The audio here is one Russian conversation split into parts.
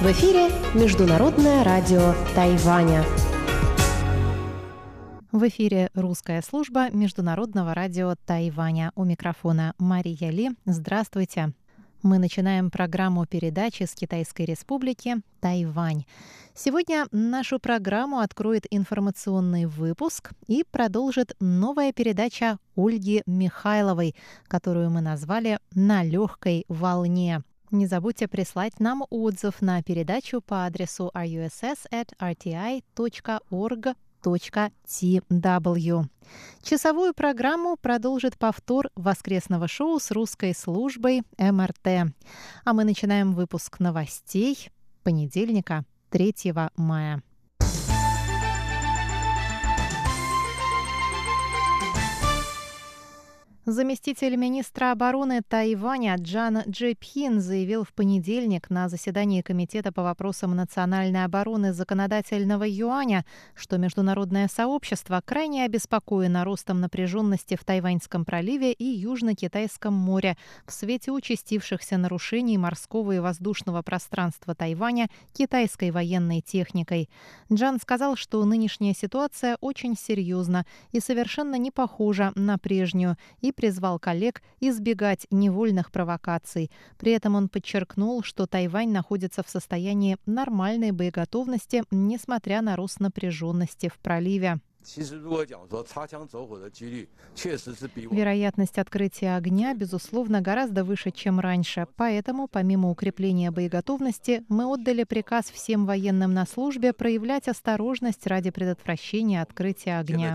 В эфире Международное радио Тайваня. В эфире русская служба Международного радио Тайваня. У микрофона Мария Ли. Здравствуйте. Мы начинаем программу передачи с Китайской Республики Тайвань. Сегодня нашу программу откроет информационный выпуск и продолжит новая передача Ольги Михайловой, которую мы назвали «На легкой волне». Не забудьте прислать нам отзыв на передачу по адресу russ@rti.org tw. Часовую программу продолжит повтор воскресного шоу с русской службой МРТ. А мы начинаем выпуск новостей понедельника, 3 мая. Заместитель министра обороны Тайваня Джан Джепхин заявил в понедельник на заседании Комитета по вопросам национальной обороны законодательного юаня, что международное сообщество крайне обеспокоено ростом напряженности в Тайваньском проливе и Южно-Китайском море в свете участившихся нарушений морского и воздушного пространства Тайваня китайской военной техникой. Джан сказал, что нынешняя ситуация очень серьезна и совершенно не похожа на прежнюю и призвал коллег избегать невольных провокаций. При этом он подчеркнул, что Тайвань находится в состоянии нормальной боеготовности, несмотря на рост напряженности в проливе. Вероятность открытия огня, безусловно, гораздо выше, чем раньше. Поэтому, помимо укрепления боеготовности, мы отдали приказ всем военным на службе проявлять осторожность ради предотвращения открытия огня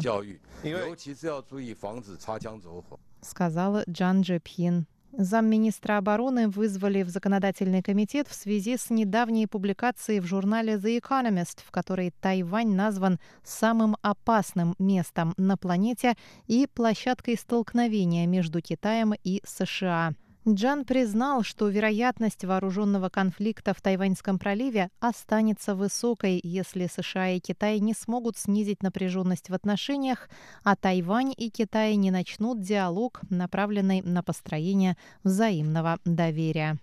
сказал Джан Джепхин. Замминистра обороны вызвали в законодательный комитет в связи с недавней публикацией в журнале The Economist, в которой Тайвань назван самым опасным местом на планете и площадкой столкновения между Китаем и США. Джан признал, что вероятность вооруженного конфликта в Тайваньском проливе останется высокой, если США и Китай не смогут снизить напряженность в отношениях, а Тайвань и Китай не начнут диалог, направленный на построение взаимного доверия.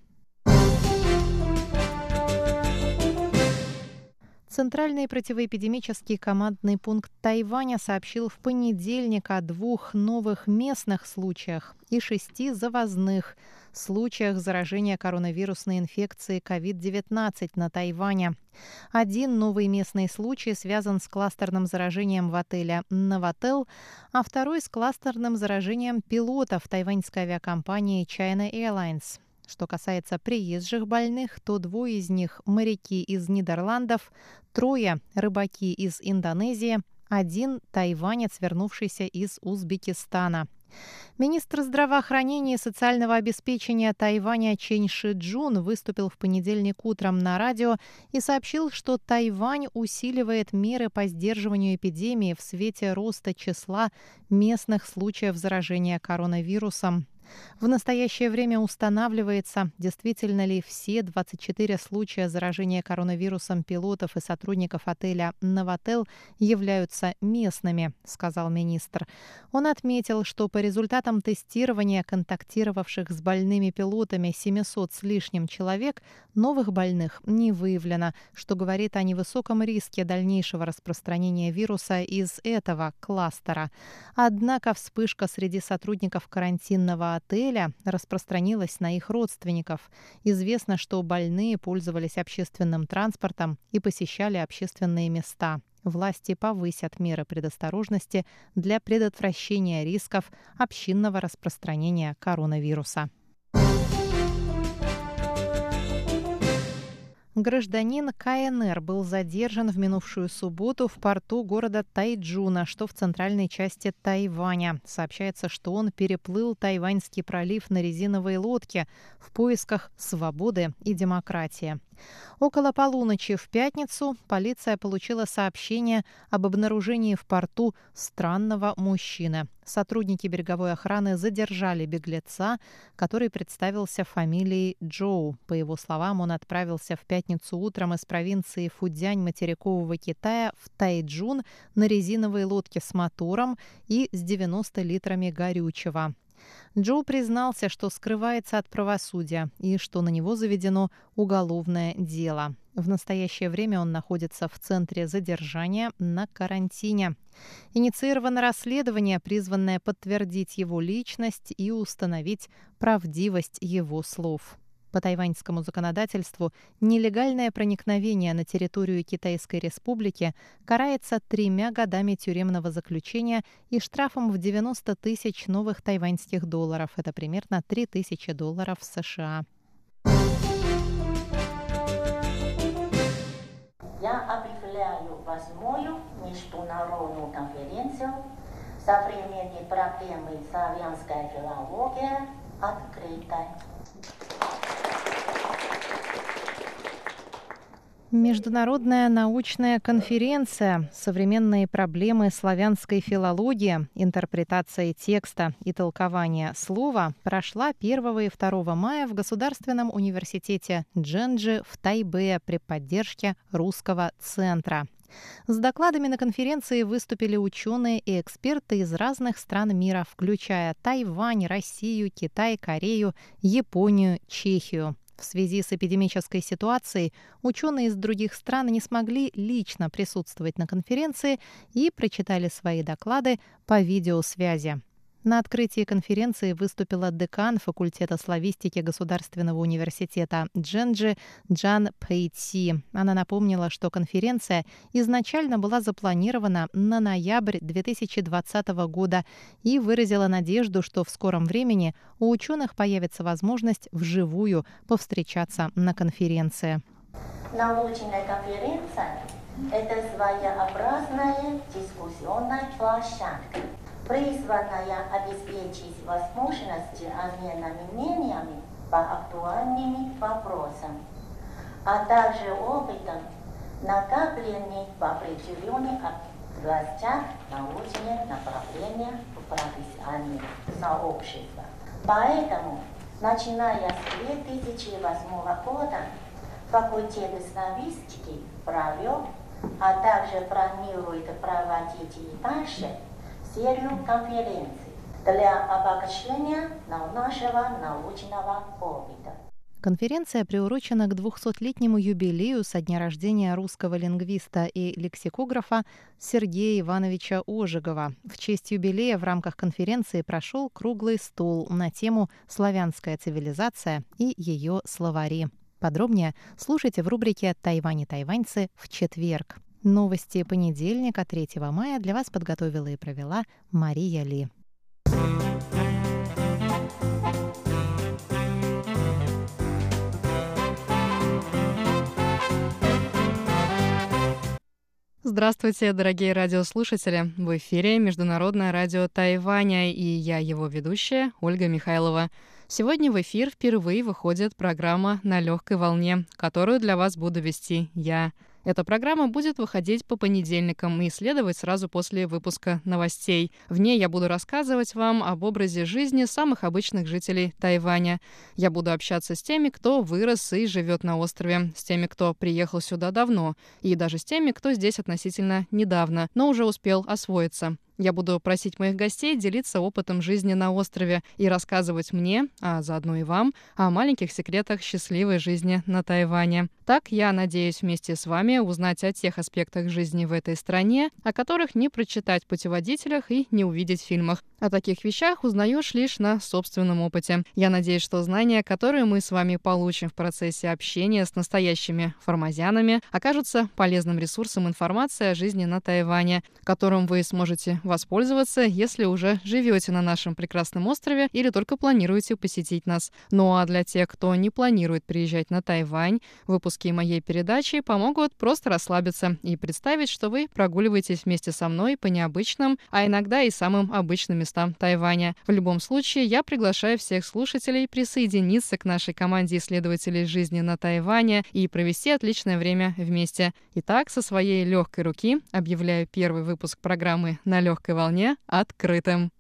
Центральный противоэпидемический командный пункт Тайваня сообщил в понедельник о двух новых местных случаях и шести завозных случаях заражения коронавирусной инфекцией COVID-19 на Тайване. Один новый местный случай связан с кластерным заражением в отеле «Новотел», а второй с кластерным заражением пилотов тайваньской авиакомпании China Airlines. Что касается приезжих больных, то двое из них – моряки из Нидерландов, трое – рыбаки из Индонезии, один – тайванец, вернувшийся из Узбекистана. Министр здравоохранения и социального обеспечения Тайваня Чен Ши Джун выступил в понедельник утром на радио и сообщил, что Тайвань усиливает меры по сдерживанию эпидемии в свете роста числа местных случаев заражения коронавирусом. В настоящее время устанавливается, действительно ли все 24 случая заражения коронавирусом пилотов и сотрудников отеля «Новотел» являются местными, сказал министр. Он отметил, что по результатам тестирования контактировавших с больными пилотами 700 с лишним человек новых больных не выявлено, что говорит о невысоком риске дальнейшего распространения вируса из этого кластера. Однако вспышка среди сотрудников карантинного отеля распространилась на их родственников. Известно, что больные пользовались общественным транспортом и посещали общественные места. Власти повысят меры предосторожности для предотвращения рисков общинного распространения коронавируса. Гражданин КНР был задержан в минувшую субботу в порту города Тайджуна, что в центральной части Тайваня. Сообщается, что он переплыл Тайваньский пролив на резиновой лодке в поисках свободы и демократии. Около полуночи в пятницу полиция получила сообщение об обнаружении в порту странного мужчины. Сотрудники береговой охраны задержали беглеца, который представился фамилией Джоу. По его словам, он отправился в пятницу утром из провинции Фудзянь материкового Китая в Тайджун на резиновой лодке с мотором и с 90 литрами горючего. Джо признался, что скрывается от правосудия и что на него заведено уголовное дело. В настоящее время он находится в центре задержания на карантине. Инициировано расследование, призванное подтвердить его личность и установить правдивость его слов. По тайваньскому законодательству нелегальное проникновение на территорию Китайской Республики карается тремя годами тюремного заключения и штрафом в 90 тысяч новых тайваньских долларов. Это примерно 3 тысячи долларов США. Я объявляю восьмую международную конференцию «Современные проблемы славянской филологии» открытой. Международная научная конференция «Современные проблемы славянской филологии. Интерпретация текста и толкование слова» прошла 1 и 2 мая в Государственном университете Дженджи в Тайбе при поддержке Русского центра. С докладами на конференции выступили ученые и эксперты из разных стран мира, включая Тайвань, Россию, Китай, Корею, Японию, Чехию. В связи с эпидемической ситуацией ученые из других стран не смогли лично присутствовать на конференции и прочитали свои доклады по видеосвязи. На открытии конференции выступила декан факультета славистики Государственного университета Дженджи Джан Пэйти. Она напомнила, что конференция изначально была запланирована на ноябрь 2020 года и выразила надежду, что в скором времени у ученых появится возможность вживую повстречаться на конференции. Научная конференция – это своеобразная дискуссионная площадка призванная обеспечить возможности обмена мнениями по актуальным вопросам, а также опытом, накопленный в определенных областях научных направления в профессиональных сообществах. Поэтому, начиная с 2008 года, факультет славистики провел, а также планирует проводить и дальше – серию конференций для обогащения нашего научного опыта. Конференция приурочена к 200-летнему юбилею со дня рождения русского лингвиста и лексикографа Сергея Ивановича Ожегова. В честь юбилея в рамках конференции прошел круглый стол на тему «Славянская цивилизация и ее словари». Подробнее слушайте в рубрике «Тайвань и тайваньцы» в четверг. Новости понедельника, 3 мая для вас подготовила и провела Мария Ли. Здравствуйте, дорогие радиослушатели! В эфире Международное радио Тайваня и я его ведущая Ольга Михайлова. Сегодня в эфир впервые выходит программа «На легкой волне», которую для вас буду вести я, эта программа будет выходить по понедельникам и следовать сразу после выпуска новостей. В ней я буду рассказывать вам об образе жизни самых обычных жителей Тайваня. Я буду общаться с теми, кто вырос и живет на острове, с теми, кто приехал сюда давно, и даже с теми, кто здесь относительно недавно, но уже успел освоиться. Я буду просить моих гостей делиться опытом жизни на острове и рассказывать мне, а заодно и вам, о маленьких секретах счастливой жизни на Тайване. Так, я надеюсь вместе с вами узнать о тех аспектах жизни в этой стране, о которых не прочитать в путеводителях и не увидеть в фильмах. О таких вещах узнаешь лишь на собственном опыте. Я надеюсь, что знания, которые мы с вами получим в процессе общения с настоящими формазянами, окажутся полезным ресурсом информации о жизни на Тайване, которым вы сможете воспользоваться, если уже живете на нашем прекрасном острове или только планируете посетить нас. Ну а для тех, кто не планирует приезжать на Тайвань, выпуски моей передачи помогут просто расслабиться и представить, что вы прогуливаетесь вместе со мной по необычным, а иногда и самым обычным местам Тайваня. В любом случае, я приглашаю всех слушателей присоединиться к нашей команде исследователей жизни на Тайване и провести отличное время вместе. Итак, со своей легкой руки объявляю первый выпуск программы «На легкой волне» открытым.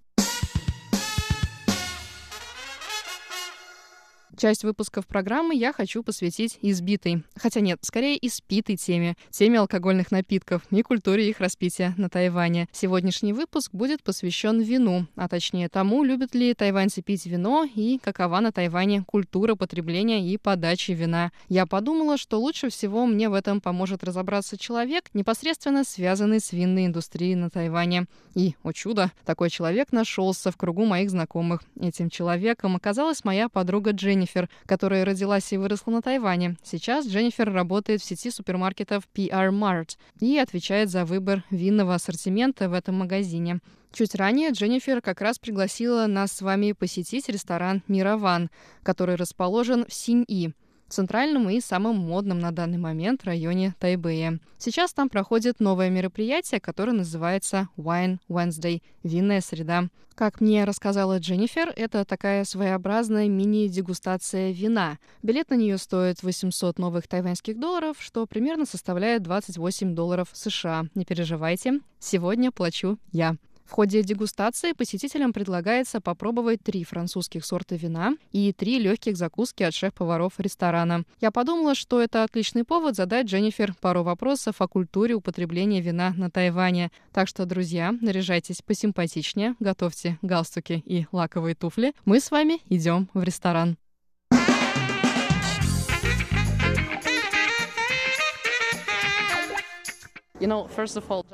Часть выпусков программы я хочу посвятить избитой, хотя нет, скорее испитой теме, теме алкогольных напитков и культуре их распития на Тайване. Сегодняшний выпуск будет посвящен вину, а точнее тому, любят ли тайваньцы пить вино и какова на Тайване культура потребления и подачи вина. Я подумала, что лучше всего мне в этом поможет разобраться человек, непосредственно связанный с винной индустрией на Тайване. И, о чудо, такой человек нашелся в кругу моих знакомых. Этим человеком оказалась моя подруга Дженнифер, Дженнифер, которая родилась и выросла на Тайване. Сейчас Дженнифер работает в сети супермаркетов PR Mart и отвечает за выбор винного ассортимента в этом магазине. Чуть ранее Дженнифер как раз пригласила нас с вами посетить ресторан «Мирован», который расположен в Синьи центральном и самом модном на данный момент районе Тайбэя. Сейчас там проходит новое мероприятие, которое называется Wine Wednesday – винная среда. Как мне рассказала Дженнифер, это такая своеобразная мини-дегустация вина. Билет на нее стоит 800 новых тайваньских долларов, что примерно составляет 28 долларов США. Не переживайте, сегодня плачу я. В ходе дегустации посетителям предлагается попробовать три французских сорта вина и три легких закуски от шеф-поваров ресторана. Я подумала, что это отличный повод задать Дженнифер пару вопросов о культуре употребления вина на Тайване. Так что, друзья, наряжайтесь посимпатичнее, готовьте галстуки и лаковые туфли. Мы с вами идем в ресторан.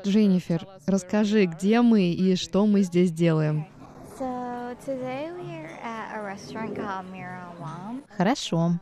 Дженнифер, расскажи, где мы и что мы здесь делаем? Хорошо.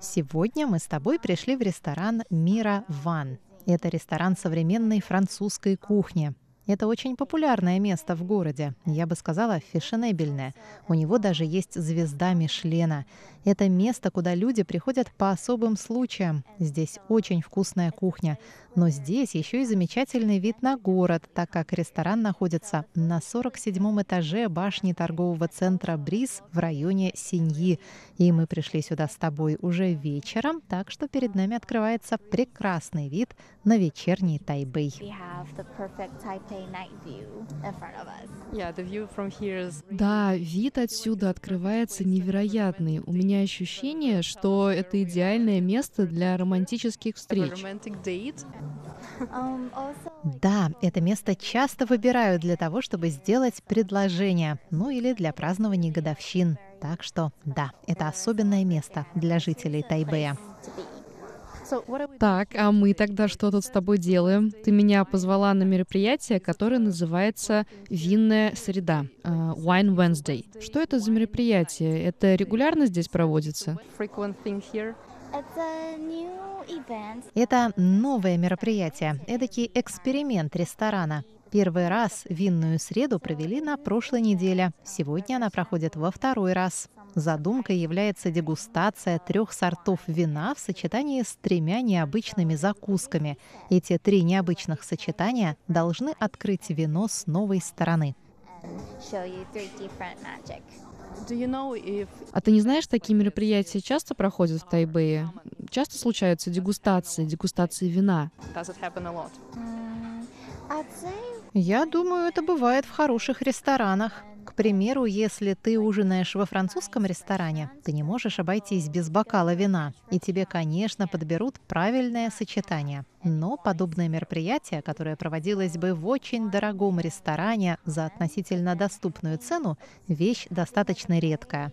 Сегодня мы с тобой пришли в ресторан Мира Ван. Это ресторан современной французской кухни. Это очень популярное место в городе, я бы сказала, фешенебельное. У него даже есть звезда Мишлена. Это место, куда люди приходят по особым случаям. Здесь очень вкусная кухня. Но здесь еще и замечательный вид на город, так как ресторан находится на 47-м этаже башни торгового центра «Бриз» в районе Синьи. И мы пришли сюда с тобой уже вечером, так что перед нами открывается прекрасный вид на вечерний Тайбэй. Да, вид отсюда открывается невероятный. У меня ощущение, что это идеальное место для романтических встреч. Да, это место часто выбирают для того, чтобы сделать предложение, ну или для празднования годовщин. Так что, да, это особенное место для жителей Тайбэя. Так, а мы тогда что тут с тобой делаем? Ты меня позвала на мероприятие, которое называется «Винная среда» uh, Wine Wednesday. Что это за мероприятие? Это регулярно здесь проводится? Это новое мероприятие, эдакий эксперимент ресторана. Первый раз винную среду провели на прошлой неделе. Сегодня она проходит во второй раз. Задумкой является дегустация трех сортов вина в сочетании с тремя необычными закусками. Эти три необычных сочетания должны открыть вино с новой стороны. А ты не знаешь, такие мероприятия часто проходят в Тайбэе? Часто случаются дегустации, дегустации вина? Я думаю, это бывает в хороших ресторанах. К примеру, если ты ужинаешь во французском ресторане, ты не можешь обойтись без бокала вина, и тебе, конечно, подберут правильное сочетание. Но подобное мероприятие, которое проводилось бы в очень дорогом ресторане за относительно доступную цену, вещь достаточно редкая.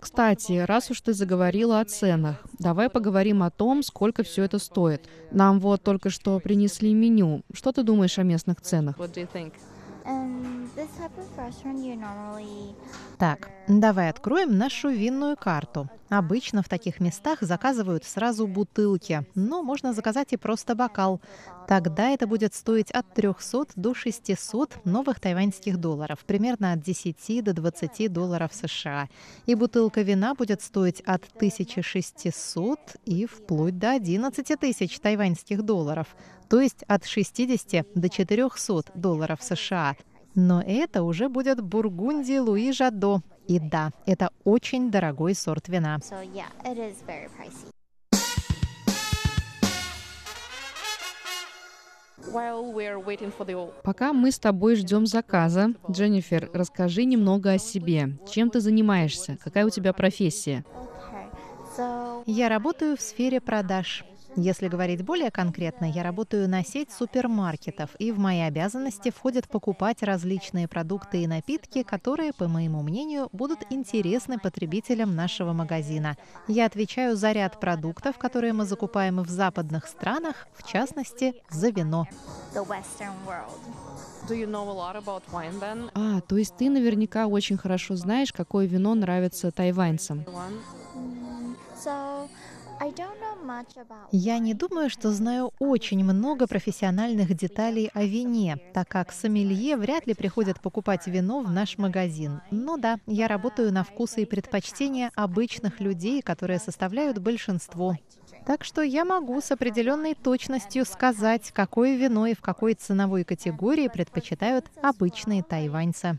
Кстати, раз уж ты заговорила о ценах, давай поговорим о том, сколько все это стоит. Нам вот только что принесли меню. Что ты думаешь о местных ценах? Так, давай откроем нашу винную карту. Обычно в таких местах заказывают сразу бутылки, но можно заказать и просто бокал. Тогда это будет стоить от 300 до 600 новых тайваньских долларов, примерно от 10 до 20 долларов США. И бутылка вина будет стоить от 1600 и вплоть до 11 тысяч тайваньских долларов, то есть от 60 до 400 долларов США. Но это уже будет Бургундия Луи Жадо. И да, это очень дорогой сорт вина. So, yeah, Пока мы с тобой ждем заказа, Дженнифер, расскажи немного о себе. Чем ты занимаешься? Какая у тебя профессия? Я работаю в сфере продаж. Если говорить более конкретно, я работаю на сеть супермаркетов, и в мои обязанности входит покупать различные продукты и напитки, которые, по моему мнению, будут интересны потребителям нашего магазина. Я отвечаю за ряд продуктов, которые мы закупаем в западных странах, в частности, за вино. А, то есть ты наверняка очень хорошо знаешь, какое вино нравится тайваньцам. Я не думаю, что знаю очень много профессиональных деталей о вине, так как сомелье вряд ли приходят покупать вино в наш магазин. Но да, я работаю на вкусы и предпочтения обычных людей, которые составляют большинство. Так что я могу с определенной точностью сказать, какое вино и в какой ценовой категории предпочитают обычные тайваньцы.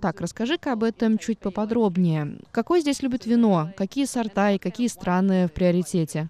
Так, расскажи-ка об этом чуть поподробнее. Какое здесь любят вино? Какие сорта и какие страны в приоритете?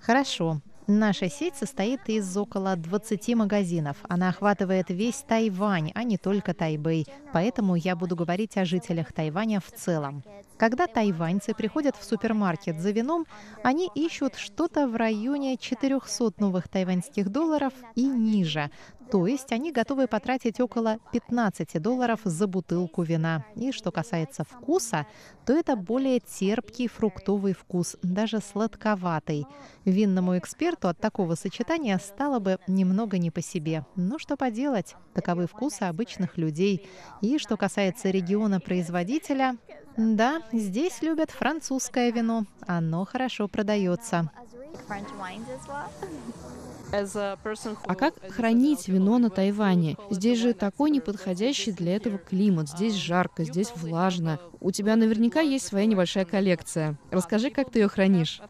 Хорошо. Наша сеть состоит из около 20 магазинов. Она охватывает весь Тайвань, а не только Тайбэй. Поэтому я буду говорить о жителях Тайваня в целом. Когда тайваньцы приходят в супермаркет за вином, они ищут что-то в районе 400 новых тайваньских долларов и ниже. То есть они готовы потратить около 15 долларов за бутылку вина. И что касается вкуса, то это более терпкий фруктовый вкус, даже сладковатый. Винному эксперту от такого сочетания стало бы немного не по себе. Но что поделать, таковы вкусы обычных людей. И что касается региона производителя, да, здесь любят французское вино. Оно хорошо продается. А как хранить вино на Тайване? Здесь же такой неподходящий для этого климат. Здесь жарко, здесь влажно. У тебя наверняка есть своя небольшая коллекция. Расскажи, как ты ее хранишь.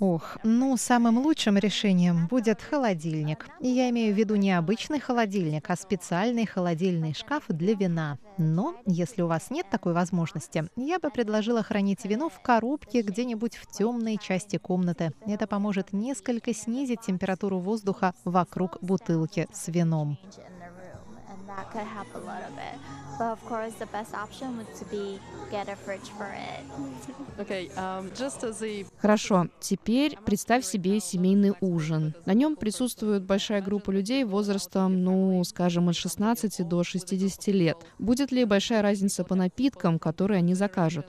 Ох, ну, самым лучшим решением будет холодильник. И я имею в виду не обычный холодильник, а специальный холодильный шкаф для вина. Но, если у вас нет такой возможности, я бы предложила хранить вино в коробке где-нибудь в темной части комнаты. Это поможет несколько снизить температуру воздуха вокруг бутылки с вином. But of course, the best option would to be get a fridge for it. Okay, um, just as a... Хорошо, теперь представь себе семейный ужин. На нем присутствует большая группа людей возрастом, ну, скажем, от 16 до 60 лет. Будет ли большая разница по напиткам, которые они закажут?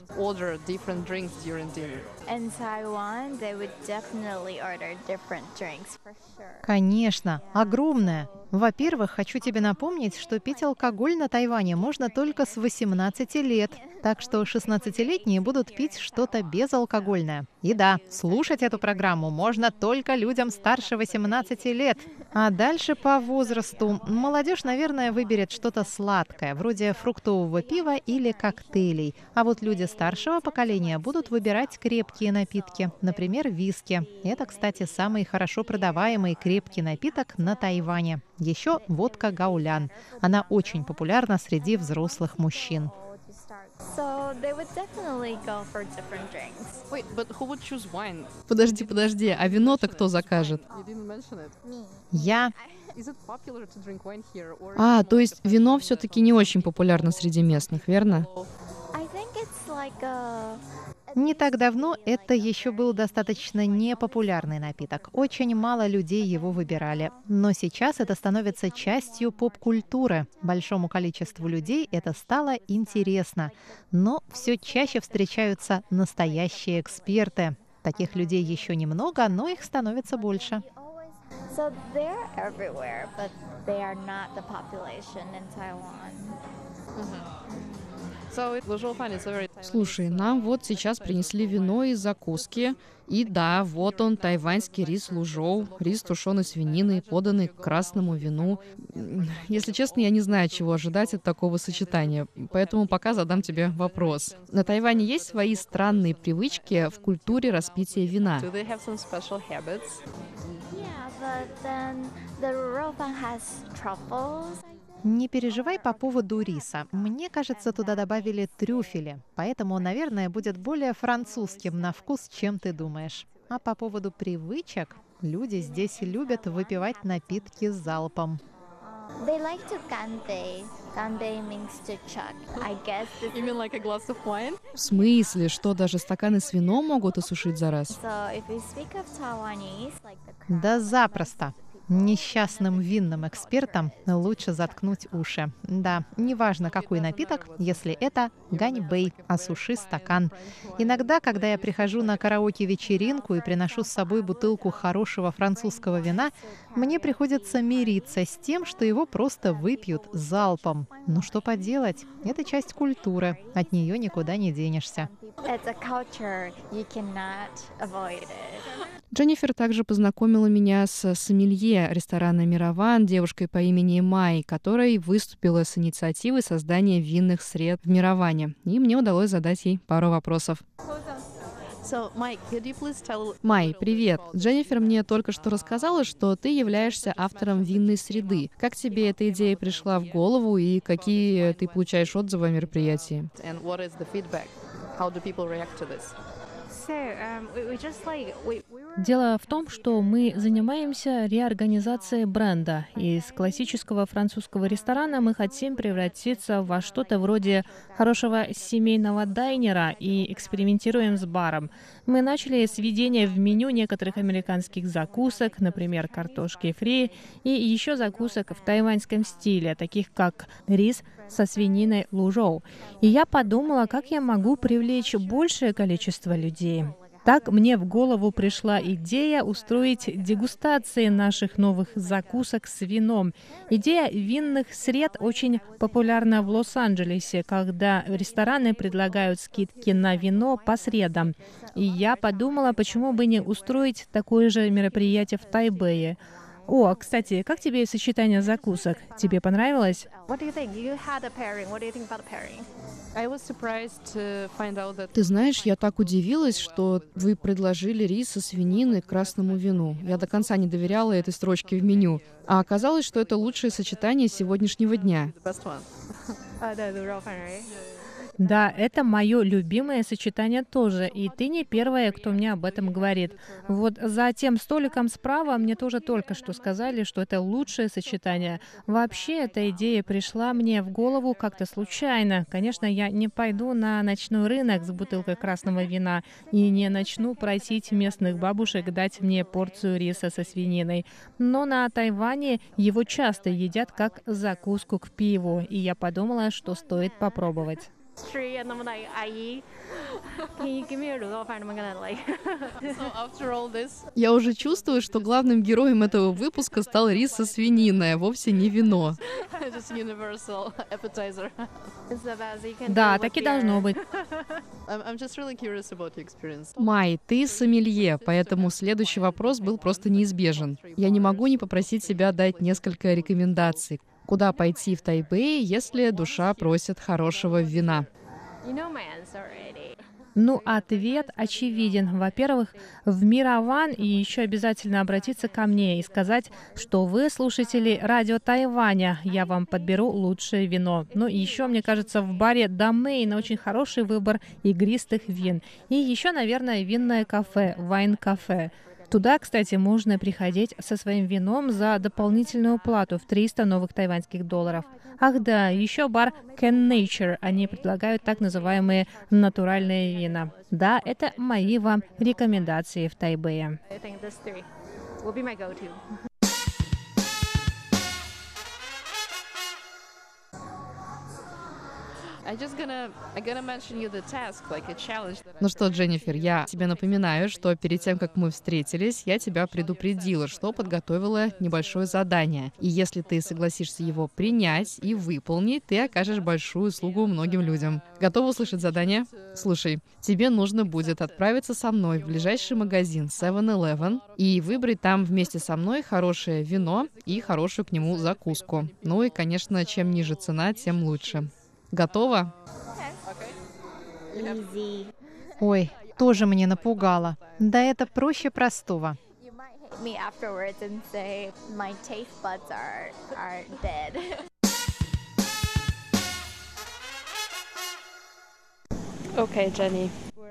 Конечно, огромная. Во-первых, хочу тебе напомнить, что пить алкоголь на Тайване можно только с 18 лет. Так что 16-летние будут пить что-то безалкогольное. И да, слушать эту программу можно только людям старше 18 лет. А дальше по возрасту молодежь, наверное, выберет что-то сладкое, вроде фруктового пива или коктейлей. А вот люди старшего поколения будут выбирать крепкие напитки, например, виски. Это, кстати, самый хорошо продаваемый крепкий напиток на Тайване. Еще водка гаулян. Она очень популярна среди взрослых мужчин. Подожди, подожди, а вино-то кто закажет? Я. А, то есть вино все-таки не очень популярно среди местных, верно? Не так давно это еще был достаточно непопулярный напиток. Очень мало людей его выбирали. Но сейчас это становится частью поп-культуры. Большому количеству людей это стало интересно. Но все чаще встречаются настоящие эксперты. Таких людей еще немного, но их становится больше. So they're everywhere, but they are not the population in Taiwan. Mm-hmm. Слушай, нам вот сейчас принесли вино и закуски. И да, вот он, тайваньский рис лужоу, рис тушеной свинины, поданный к красному вину. Если честно, я не знаю, чего ожидать от такого сочетания, поэтому пока задам тебе вопрос. На Тайване есть свои странные привычки в культуре распития вина? Не переживай по поводу риса. Мне кажется, туда добавили трюфели, поэтому, наверное, будет более французским на вкус, чем ты думаешь. А по поводу привычек, люди здесь любят выпивать напитки залпом. They like to kante. Kante means to chug. I guess this You mean like a glass of wine? В смысле, что даже стаканы с вином могут осушить за раз? so if we speak of Taiwanese, like the Да запросто. Несчастным винным экспертам лучше заткнуть уши. Да, неважно какой напиток, если это ганьбэй, осуши стакан. Иногда, когда я прихожу на караоке-вечеринку и приношу с собой бутылку хорошего французского вина, мне приходится мириться с тем, что его просто выпьют залпом. Ну что поделать, это часть культуры, от нее никуда не денешься. Дженнифер также познакомила меня с сомелье ресторана «Мирован», девушкой по имени Май, которая выступила с инициативой создания винных сред в Мироване. И мне удалось задать ей пару вопросов. Май, привет. Дженнифер мне только что рассказала, что ты являешься автором винной среды. Как тебе эта идея пришла в голову и какие ты получаешь отзывы о мероприятии? Дело в том, что мы занимаемся реорганизацией бренда. Из классического французского ресторана мы хотим превратиться во что-то вроде хорошего семейного дайнера и экспериментируем с баром. Мы начали с введения в меню некоторых американских закусок, например, картошки фри, и еще закусок в тайваньском стиле, таких как рис со свининой лужоу. И я подумала, как я могу привлечь большее количество людей. Так мне в голову пришла идея устроить дегустации наших новых закусок с вином. Идея винных сред очень популярна в Лос-Анджелесе, когда рестораны предлагают скидки на вино по средам. И я подумала, почему бы не устроить такое же мероприятие в Тайбэе. О, кстати, как тебе сочетание закусок? Тебе понравилось? Ты знаешь, я так удивилась, что вы предложили рис со свинины к красному вину. Я до конца не доверяла этой строчке в меню. А оказалось, что это лучшее сочетание сегодняшнего дня. Да, это мое любимое сочетание тоже, и ты не первая, кто мне об этом говорит. Вот за тем столиком справа мне тоже только что сказали, что это лучшее сочетание. Вообще, эта идея пришла мне в голову как-то случайно. Конечно, я не пойду на ночной рынок с бутылкой красного вина и не начну просить местных бабушек дать мне порцию риса со свининой. Но на Тайване его часто едят как закуску к пиву, и я подумала, что стоит попробовать. Tree, and I'm like, Ai, can you give me a raw fan? I'm gonna like. So after all this, Я уже чувствую, что главным героем этого выпуска стал рис со свининой, а вовсе не вино. just universal appetizer. Да, так и должно быть. I'm, I'm just really curious about your experience. Май, ты сомелье, поэтому следующий вопрос был просто неизбежен. Я не могу не попросить тебя дать несколько рекомендаций. Куда пойти в Тайбэе, если душа просит хорошего вина? Ну, ответ очевиден. Во-первых, в Мирован и еще обязательно обратиться ко мне и сказать, что вы слушатели радио Тайваня. Я вам подберу лучшее вино. Ну и еще, мне кажется, в баре Домейн очень хороший выбор игристых вин. И еще, наверное, винное кафе, вайн-кафе. Туда, кстати, можно приходить со своим вином за дополнительную плату в 300 новых тайваньских долларов. Ах да, еще бар Can Nature. Они предлагают так называемые натуральные вина. Да, это мои вам рекомендации в Тайбэе. Ну что, Дженнифер, я тебе напоминаю, что перед тем, как мы встретились, я тебя предупредила, что подготовила небольшое задание. И если ты согласишься его принять и выполнить, ты окажешь большую услугу многим людям. Готова услышать задание? Слушай, тебе нужно будет отправиться со мной в ближайший магазин 7-Eleven и выбрать там вместе со мной хорошее вино и хорошую к нему закуску. Ну и, конечно, чем ниже цена, тем лучше. Готова? Ой, тоже мне напугало. Да это проще простого.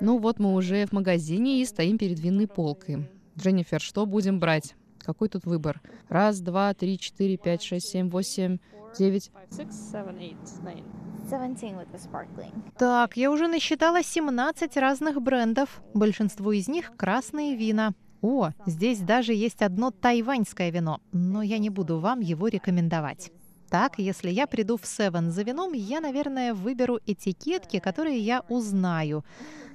Ну вот мы уже в магазине и стоим перед винной полкой. Дженнифер, что будем брать? Какой тут выбор? Раз, два, три, четыре, пять, шесть, семь, восемь, девять. Six, seven, eight, nine. 17 with the sparkling. Так, я уже насчитала 17 разных брендов. Большинство из них красные вина. О, здесь даже есть одно тайваньское вино, но я не буду вам его рекомендовать. Так, если я приду в Seven за вином, я, наверное, выберу этикетки, которые я узнаю.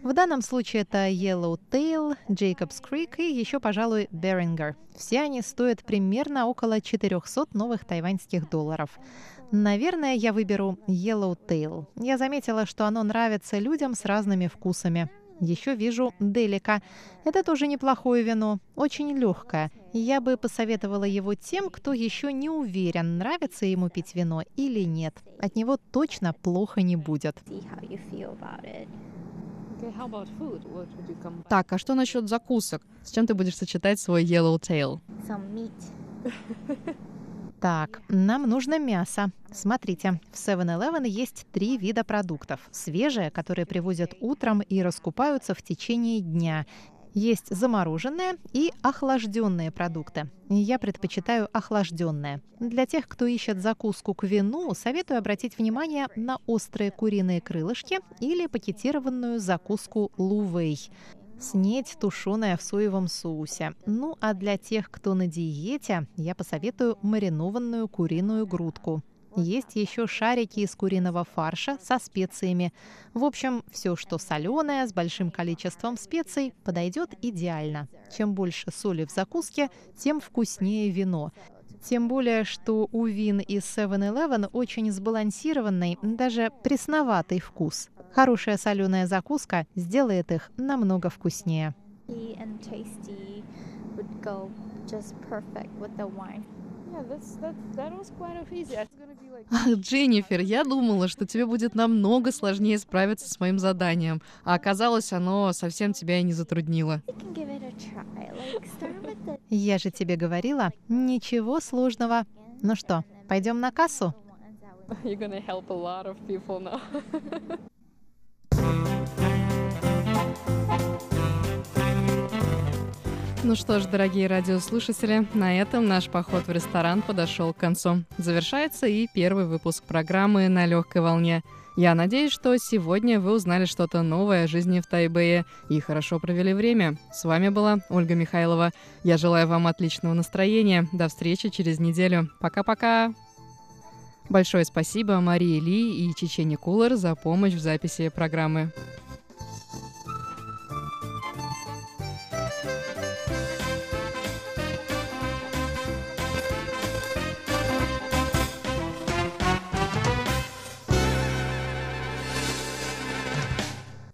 В данном случае это Yellowtail, Jacob's Creek и еще, пожалуй, Beringer. Все они стоят примерно около 400 новых тайваньских долларов. Наверное, я выберу Yellowtail. Я заметила, что оно нравится людям с разными вкусами. Еще вижу Делика. Это тоже неплохое вино, очень легкое. Я бы посоветовала его тем, кто еще не уверен, нравится ему пить вино или нет. От него точно плохо не будет. Так, а что насчет закусок? С чем ты будешь сочетать свой Yellowtail? Some meat. Так, нам нужно мясо. Смотрите, в 7-Eleven есть три вида продуктов. Свежие, которые привозят утром и раскупаются в течение дня. Есть замороженные и охлажденные продукты. Я предпочитаю охлажденные. Для тех, кто ищет закуску к вину, советую обратить внимание на острые куриные крылышки или пакетированную закуску лувей. Снеть, тушеная в соевом соусе. Ну а для тех, кто на диете, я посоветую маринованную куриную грудку. Есть еще шарики из куриного фарша со специями. В общем, все, что соленое, с большим количеством специй, подойдет идеально. Чем больше соли в закуске, тем вкуснее вино. Тем более, что у вин из 7-Eleven очень сбалансированный, даже пресноватый вкус. Хорошая соленая закуска сделает их намного вкуснее. Like Ах, Дженнифер, я думала, что тебе будет намного сложнее справиться с моим заданием, а оказалось, оно совсем тебя и не затруднило. Я же тебе говорила, ничего сложного. Ну что, пойдем на кассу? you're gonna help a lot of people now. Ну что ж, дорогие радиослушатели, на этом наш поход в ресторан подошел к концу. Завершается и первый выпуск программы «На легкой волне». Я надеюсь, что сегодня вы узнали что-то новое о жизни в Тайбэе и хорошо провели время. С вами была Ольга Михайлова. Я желаю вам отличного настроения. До встречи через неделю. Пока-пока! Большое спасибо Марии Ли и Чечене Кулер за помощь в записи программы. «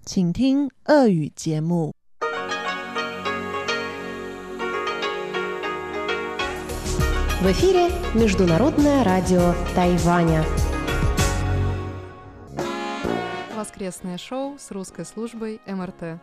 请听俄语节目。 В эфире Международное радио Тайваня. Воскресное шоу с русской службой МРТ.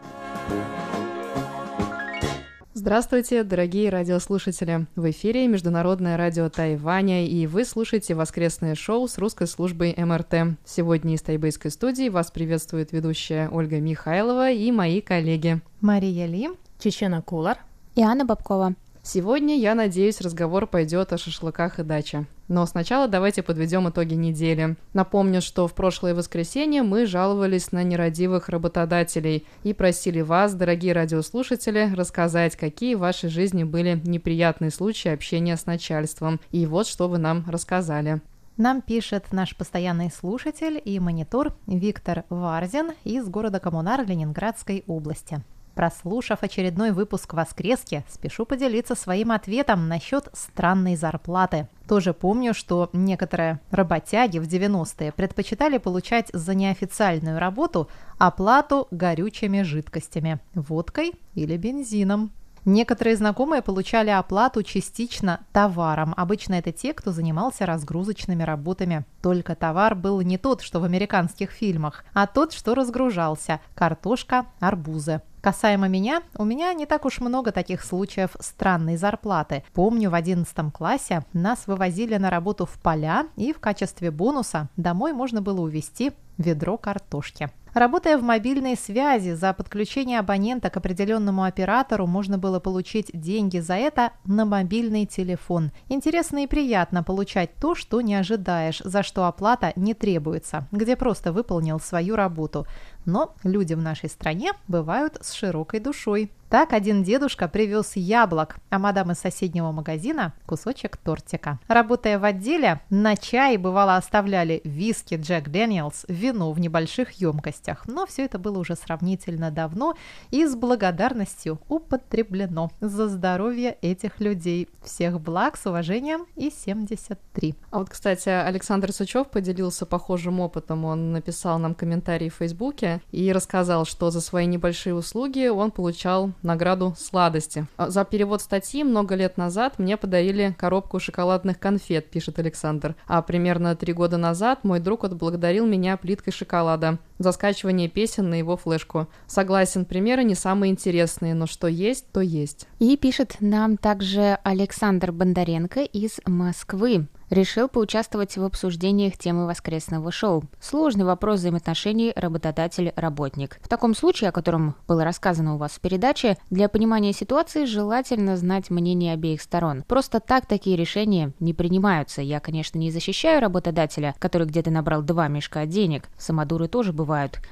Здравствуйте, дорогие радиослушатели! В эфире Международное радио Тайваня, и вы слушаете воскресное шоу с русской службой МРТ. Сегодня из тайбэйской студии вас приветствует ведущая Ольга Михайлова и мои коллеги. Мария Ли. Чечена Кулар. И Анна Бабкова. Сегодня, я надеюсь, разговор пойдет о шашлыках и даче. Но сначала давайте подведем итоги недели. Напомню, что в прошлое воскресенье мы жаловались на нерадивых работодателей и просили вас, дорогие радиослушатели, рассказать, какие в вашей жизни были неприятные случаи общения с начальством. И вот что вы нам рассказали. Нам пишет наш постоянный слушатель и монитор Виктор Варзин из города Коммунар Ленинградской области. Прослушав очередной выпуск «Воскрески», спешу поделиться своим ответом насчет странной зарплаты. Тоже помню, что некоторые работяги в 90-е предпочитали получать за неофициальную работу оплату горючими жидкостями – водкой или бензином. Некоторые знакомые получали оплату частично товаром. Обычно это те, кто занимался разгрузочными работами. Только товар был не тот, что в американских фильмах, а тот, что разгружался – картошка, арбузы. Касаемо меня, у меня не так уж много таких случаев странной зарплаты. Помню, в 11 классе нас вывозили на работу в поля, и в качестве бонуса домой можно было увезти ведро картошки. Работая в мобильной связи, за подключение абонента к определенному оператору можно было получить деньги за это на мобильный телефон. Интересно и приятно получать то, что не ожидаешь, за что оплата не требуется, где просто выполнил свою работу. Но люди в нашей стране бывают с широкой душой. Так один дедушка привез яблок, а мадам из соседнего магазина – кусочек тортика. Работая в отделе, на чай бывало оставляли виски Джек Дэниелс, вино в небольших емкостях. Но все это было уже сравнительно давно и с благодарностью употреблено за здоровье этих людей. Всех благ, с уважением и 73. А вот, кстати, Александр Сычев поделился похожим опытом. Он написал нам комментарий в Фейсбуке и рассказал, что за свои небольшие услуги он получал награду сладости. А за перевод статьи много лет назад мне подарили коробку шоколадных конфет, пишет Александр. А примерно три года назад мой друг отблагодарил меня плиткой шоколада за скачивание песен на его флешку. Согласен, примеры не самые интересные, но что есть, то есть. И пишет нам также Александр Бондаренко из Москвы. Решил поучаствовать в обсуждениях темы воскресного шоу. Сложный вопрос взаимоотношений работодатель-работник. В таком случае, о котором было рассказано у вас в передаче, для понимания ситуации желательно знать мнение обеих сторон. Просто так такие решения не принимаются. Я, конечно, не защищаю работодателя, который где-то набрал два мешка денег. Самодуры тоже бывают.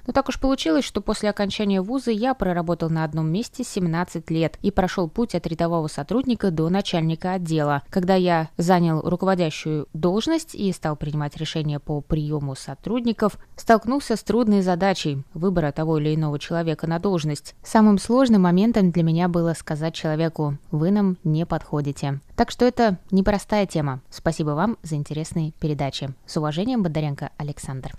Но так уж получилось, что после окончания вуза я проработал на одном месте 17 лет и прошел путь от рядового сотрудника до начальника отдела. Когда я занял руководящую должность и стал принимать решения по приему сотрудников, столкнулся с трудной задачей выбора того или иного человека на должность. Самым сложным моментом для меня было сказать человеку «Вы нам не подходите». Так что это непростая тема. Спасибо вам за интересные передачи. С уважением, Бондаренко Александр.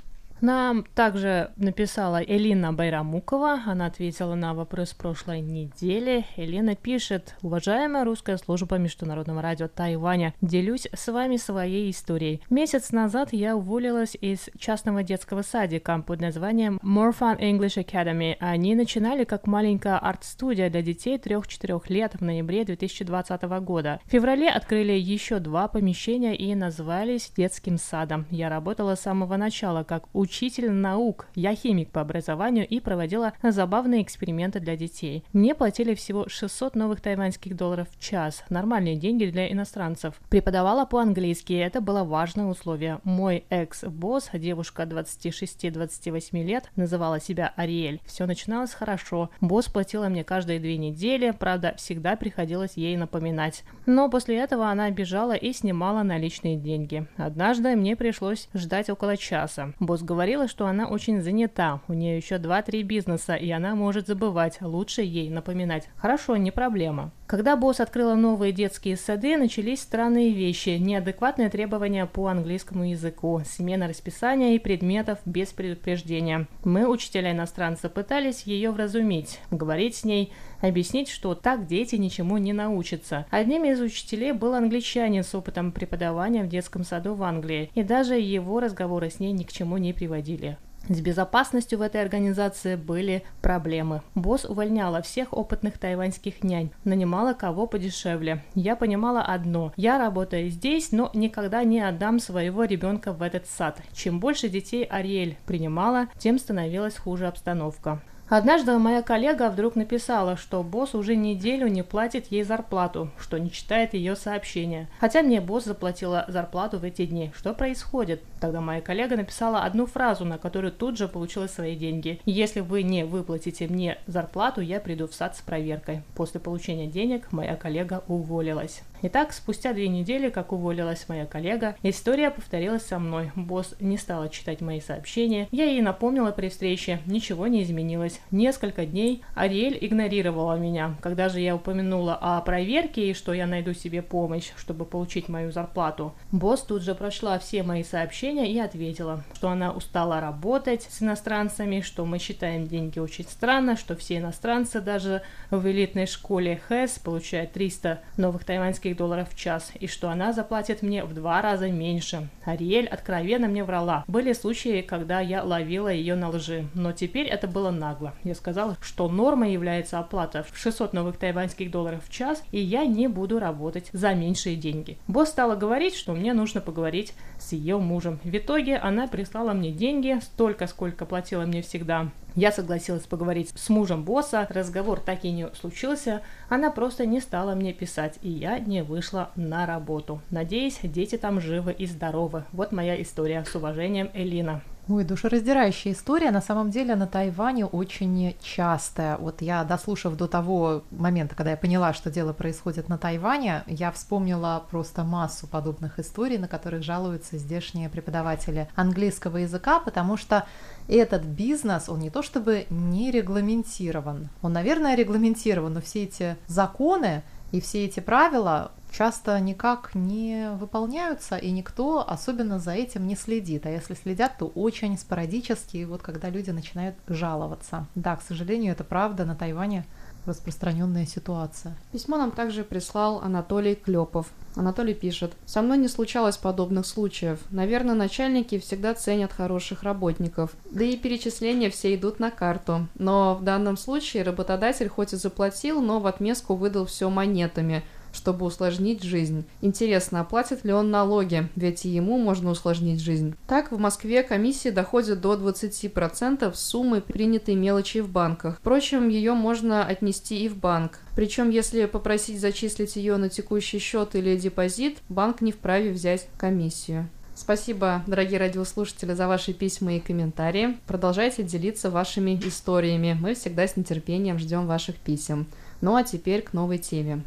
Нам также написала Элина Байрамукова. Она ответила на вопрос прошлой недели. Элина пишет. Уважаемая русская служба Международного радио Тайваня, делюсь с вами своей историей. Месяц назад я уволилась из частного детского садика под названием More Fun English Academy. Они начинали как маленькая арт-студия для детей 3-4 лет в ноябре 2020 года. В феврале открыли еще два помещения и назвались детским садом. Я работала с самого начала как учитель наук, я химик по образованию и проводила забавные эксперименты для детей. Мне платили всего 600 новых тайваньских долларов в час, нормальные деньги для иностранцев. Преподавала по-английски, это было важное условие. Мой экс-босс, девушка 26-28 лет, называла себя Ариэль. Все начиналось хорошо. Босс платила мне каждые две недели, правда, всегда приходилось ей напоминать. Но после этого она бежала и снимала наличные деньги. Однажды мне пришлось ждать около часа. Босс говорил, говорила, что она очень занята, у нее еще 2-3 бизнеса, и она может забывать, лучше ей напоминать. Хорошо, не проблема. Когда босс открыла новые детские сады, начались странные вещи, неадекватные требования по английскому языку, смена расписания и предметов без предупреждения. Мы, учителя иностранца, пытались ее вразумить, говорить с ней, объяснить, что так дети ничему не научатся. Одним из учителей был англичанин с опытом преподавания в детском саду в Англии, и даже его разговоры с ней ни к чему не приводили. С безопасностью в этой организации были проблемы. Босс увольняла всех опытных тайваньских нянь, нанимала кого подешевле. Я понимала одно. Я работаю здесь, но никогда не отдам своего ребенка в этот сад. Чем больше детей Ариэль принимала, тем становилась хуже обстановка. Однажды моя коллега вдруг написала, что босс уже неделю не платит ей зарплату, что не читает ее сообщения. Хотя мне босс заплатила зарплату в эти дни. Что происходит? Тогда моя коллега написала одну фразу, на которую тут же получила свои деньги. Если вы не выплатите мне зарплату, я приду в сад с проверкой. После получения денег моя коллега уволилась. Итак, спустя две недели, как уволилась моя коллега, история повторилась со мной. Босс не стала читать мои сообщения. Я ей напомнила при встрече. Ничего не изменилось. Несколько дней Ариэль игнорировала меня. Когда же я упомянула о проверке и что я найду себе помощь, чтобы получить мою зарплату, босс тут же прошла все мои сообщения и ответила, что она устала работать с иностранцами, что мы считаем деньги очень странно, что все иностранцы даже в элитной школе ХЭС получают 300 новых тайваньских долларов в час, и что она заплатит мне в два раза меньше. Ариэль откровенно мне врала. Были случаи, когда я ловила ее на лжи, но теперь это было нагло. Нагло. Я сказала, что нормой является оплата в 600 новых тайваньских долларов в час, и я не буду работать за меньшие деньги. Босс стала говорить, что мне нужно поговорить с ее мужем. В итоге она прислала мне деньги, столько, сколько платила мне всегда. Я согласилась поговорить с мужем босса, разговор так и не случился, она просто не стала мне писать, и я не вышла на работу. Надеюсь, дети там живы и здоровы. Вот моя история. С уважением, Элина. Ой, душераздирающая история. На самом деле на Тайване очень частая. Вот я, дослушав до того момента, когда я поняла, что дело происходит на Тайване, я вспомнила просто массу подобных историй, на которых жалуются здешние преподаватели английского языка, потому что этот бизнес, он не то чтобы не регламентирован, он, наверное, регламентирован, но все эти законы и все эти правила часто никак не выполняются, и никто особенно за этим не следит. А если следят, то очень спорадически, вот когда люди начинают жаловаться. Да, к сожалению, это правда, на Тайване распространенная ситуация. Письмо нам также прислал Анатолий Клепов. Анатолий пишет, «Со мной не случалось подобных случаев. Наверное, начальники всегда ценят хороших работников. Да и перечисления все идут на карту. Но в данном случае работодатель хоть и заплатил, но в отместку выдал все монетами – чтобы усложнить жизнь. Интересно, оплатит ли он налоги, ведь и ему можно усложнить жизнь. Так, в Москве комиссии доходят до 20% суммы принятой мелочи в банках. Впрочем, ее можно отнести и в банк. Причем, если попросить зачислить ее на текущий счет или депозит, банк не вправе взять комиссию. Спасибо, дорогие радиослушатели, за ваши письма и комментарии. Продолжайте делиться вашими историями. Мы всегда с нетерпением ждем ваших писем. Ну а теперь к новой теме.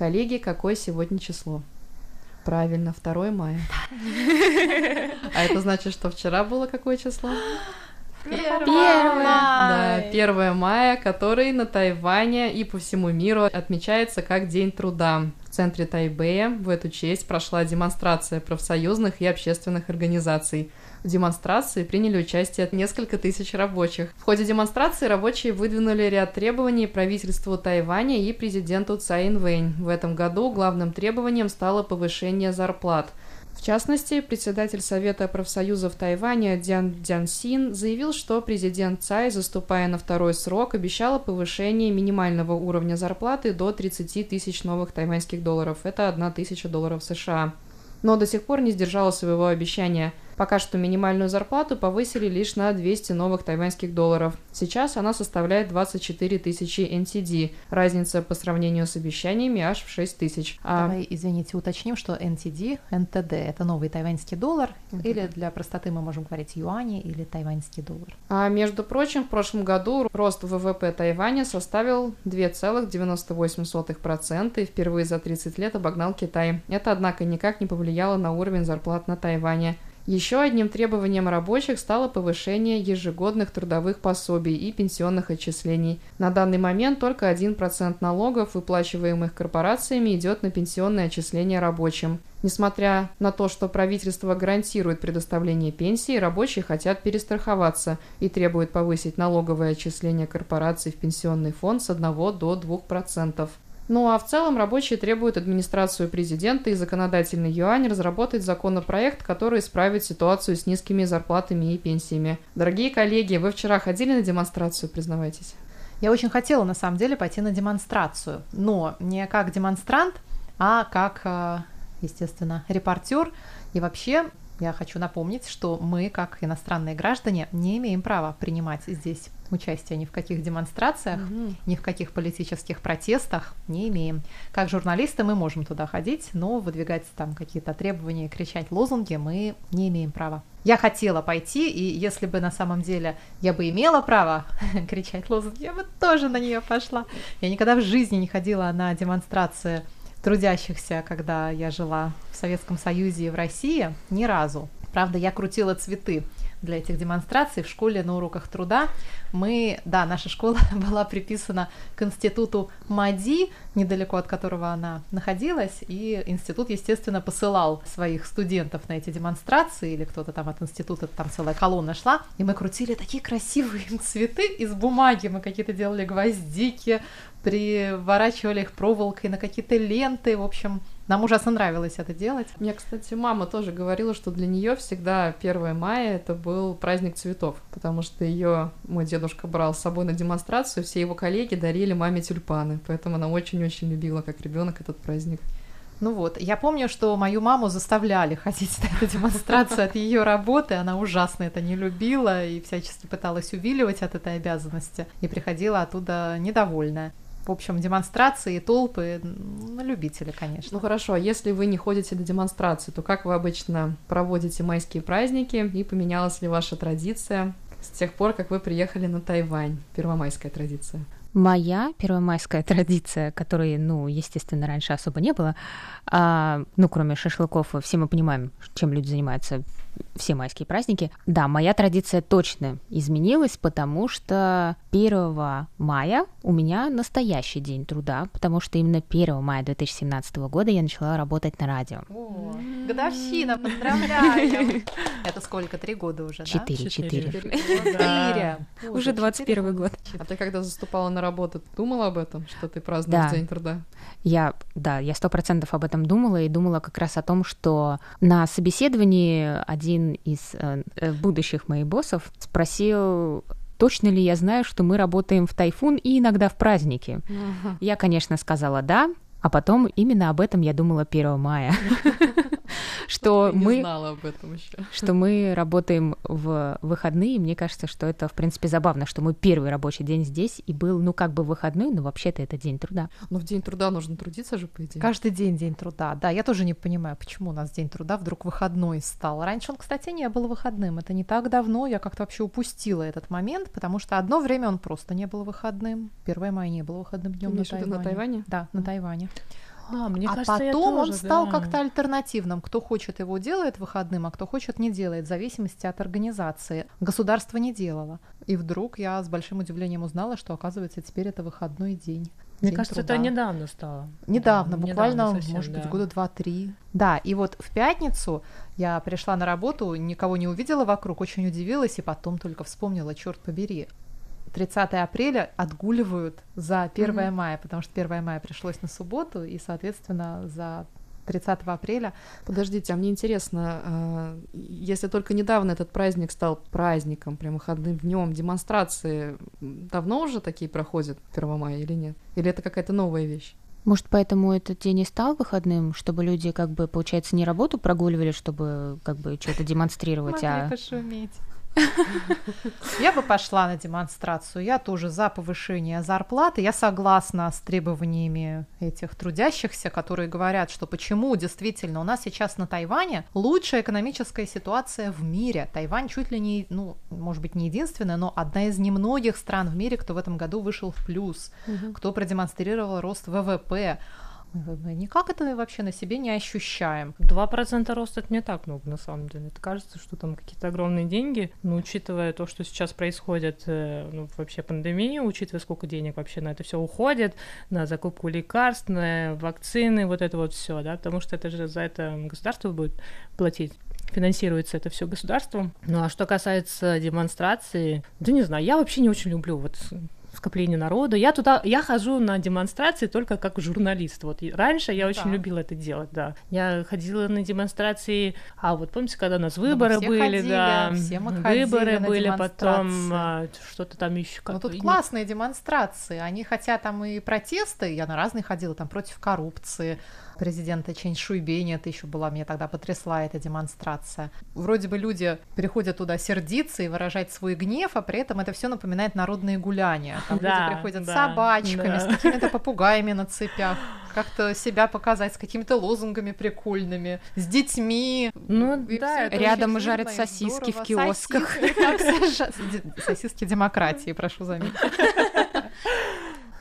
Коллеги, какое сегодня число? Правильно, 2 мая. А это значит, что вчера было какое число? Первое. Да, 1 мая, который на Тайване и по всему миру отмечается как День труда. В центре Тайбэя в эту честь прошла демонстрация профсоюзных и общественных организаций. В демонстрации приняли участие несколько тысяч рабочих. В ходе демонстрации рабочие выдвинули ряд требований правительству Тайваня и президенту Цай Инвэнь. В этом году главным требованием стало повышение зарплат. В частности, председатель Совета профсоюзов Тайваня Дян Дзянсин заявил, что президент Цай, заступая на второй срок, обещала повышение минимального уровня зарплаты до 30 тысяч новых тайваньских долларов. Это 1 тысяча долларов США. Но до сих пор не сдержала своего обещания – Пока что минимальную зарплату повысили лишь на 200 новых тайваньских долларов. Сейчас она составляет 24 тысячи NTD. Разница по сравнению с обещаниями аж в 6 тысяч. А... Давай, извините, уточним, что NTD, NTD – это новый тайваньский доллар, uh-huh. или для простоты мы можем говорить юани или тайваньский доллар. А между прочим, в прошлом году рост ВВП Тайваня составил 2,98% и впервые за 30 лет обогнал Китай. Это, однако, никак не повлияло на уровень зарплат на Тайване. Еще одним требованием рабочих стало повышение ежегодных трудовых пособий и пенсионных отчислений. На данный момент только 1% налогов, выплачиваемых корпорациями, идет на пенсионное отчисление рабочим. Несмотря на то, что правительство гарантирует предоставление пенсии, рабочие хотят перестраховаться и требуют повысить налоговое отчисление корпораций в пенсионный фонд с 1 до 2%. Ну а в целом рабочие требуют администрацию президента и законодательный юань разработать законопроект, который исправит ситуацию с низкими зарплатами и пенсиями. Дорогие коллеги, вы вчера ходили на демонстрацию, признавайтесь? Я очень хотела, на самом деле, пойти на демонстрацию, но не как демонстрант, а как, э, естественно, репортер. И вообще я хочу напомнить, что мы, как иностранные граждане, не имеем права принимать здесь участие ни в каких демонстрациях, mm-hmm. ни в каких политических протестах не имеем. Как журналисты мы можем туда ходить, но выдвигать там какие-то требования, кричать лозунги мы не имеем права. Я хотела пойти, и если бы на самом деле я бы имела право кричать лозунги, я бы тоже на нее пошла. Я никогда в жизни не ходила на демонстрации трудящихся, когда я жила в Советском Союзе и в России, ни разу. Правда, я крутила цветы для этих демонстраций в школе на уроках труда. Мы, да, наша школа была приписана к институту МАДИ, недалеко от которого она находилась, и институт, естественно, посылал своих студентов на эти демонстрации, или кто-то там от института, там целая колонна шла, и мы крутили такие красивые цветы из бумаги, мы какие-то делали гвоздики, приворачивали их проволокой на какие-то ленты, в общем, Нам ужасно нравилось это делать. Мне, кстати, мама тоже говорила, что для нее всегда 1 мая это был праздник цветов, потому что ее мой дедушка брал с собой на демонстрацию, все его коллеги дарили маме тюльпаны, поэтому она очень-очень любила как ребенок этот праздник. Ну вот, я помню, что мою маму заставляли ходить на эту демонстрацию от ее работы, она ужасно это не любила и всячески пыталась увиливать от этой обязанности, и приходила оттуда недовольная. В общем, демонстрации и толпы на любителя, конечно. Ну хорошо, а если вы не ходите на демонстрации, то как вы обычно проводите майские праздники и поменялась ли ваша традиция с тех пор, как вы приехали на Тайвань? Первомайская традиция. Моя первомайская традиция, которой, ну, естественно, раньше особо не было, а, ну, кроме шашлыков, все мы понимаем, чем люди занимаются все майские праздники. Да, моя традиция точно изменилась, потому что 1 мая у меня настоящий день труда, потому что именно 1 мая 2017 года я начала работать на радио. О, годовщина, поздравляю! Это сколько? Три года уже, Четыре, четыре. Четыре. Уже 21 год. А ты когда заступала на работу, думала об этом, что ты празднуешь День труда? Я, да, я сто процентов об этом думала и думала как раз о том, что на собеседовании один из э, э, будущих моих боссов спросил, точно ли я знаю, что мы работаем в тайфун и иногда в праздники. Uh-huh. Я, конечно, сказала да, а потом именно об этом я думала 1 мая. что мы... знала об этом еще. Что мы работаем в выходные, и мне кажется, что это, в принципе, забавно, что мой первый рабочий день здесь и был, ну, как бы выходной, но вообще-то это день труда. Но в день труда нужно трудиться же, по идее. Каждый день день труда, да. Я тоже не понимаю, почему у нас день труда вдруг выходной стал. Раньше он, кстати, не был выходным. Это не так давно, я как-то вообще упустила этот момент, потому что одно время он просто не был выходным. 1 мая не было выходным днем на Тайване. на Тайване? Да, на Тайване. А, мне а кажется, потом тоже, он стал да. как-то альтернативным. Кто хочет его делает выходным, а кто хочет не делает, в зависимости от организации. Государство не делало. И вдруг я с большим удивлением узнала, что оказывается теперь это выходной день. Мне день кажется, труда. это недавно стало. Недавно, Да, буквально, недавно совсем, может быть, да. года два-три. Да, и вот в пятницу я пришла на работу, никого не увидела вокруг, очень удивилась, и потом только вспомнила, черт побери, 30 апреля отгуливают за 1 Мгм. мая, потому что 1 мая пришлось на субботу, и, соответственно, за 30 апреля Подождите, а мне интересно, а, если только недавно этот праздник стал праздником, прям выходным днем, демонстрации давно уже такие проходят 1 мая или нет? Или это какая-то новая вещь? Может, поэтому этот день и стал выходным, чтобы люди, как бы, получается, не работу прогуливали, чтобы, как бы, что-то демонстрировать, а... пошуметь. Я бы пошла на демонстрацию. Я тоже за повышение зарплаты. Я согласна с требованиями этих трудящихся, которые говорят, что почему действительно у нас сейчас на Тайване лучшая экономическая ситуация в мире. Тайвань чуть ли не, ну, может быть, не единственная, но одна из немногих стран в мире, кто в этом году вышел в плюс, кто продемонстрировал рост ВВП. Мы никак это вообще на себе не ощущаем. 2% роста это не так много, на самом деле. Это кажется, что там какие-то огромные деньги, но учитывая то, что сейчас происходит, э, ну, вообще пандемия, учитывая, сколько денег вообще на это все уходит, на закупку лекарств, на вакцины, вот это вот все, да, потому что это же за это государство будет платить финансируется это все государством. Ну а что касается демонстрации, да не знаю, я вообще не очень люблю вот скопление народа. Я туда, я хожу на демонстрации только как журналист. Вот раньше я очень Да. любила это делать, да. Я ходила на демонстрации, а вот помните, когда у нас мы выборы все были, ходили, да, все мы выборы на были, потом а, что-то там еще. Ну, тут классные демонстрации. Они хотят там и протесты, я на разные ходила, там против коррупции президента Чэнь Шуйбени, это еще была, меня тогда потрясла эта демонстрация. Вроде бы люди приходят туда сердиться и выражать свой гнев, а при этом это все напоминает народные гуляния. Там Да, люди приходят да, с собачками, да. с какими-то попугаями на цепях, как-то себя показать с какими-то лозунгами прикольными, с детьми. Ну И да, это Рядом очень жарят сосиски в здорово. киосках. Совершенно. Де- Сосиски демократии, прошу заметить.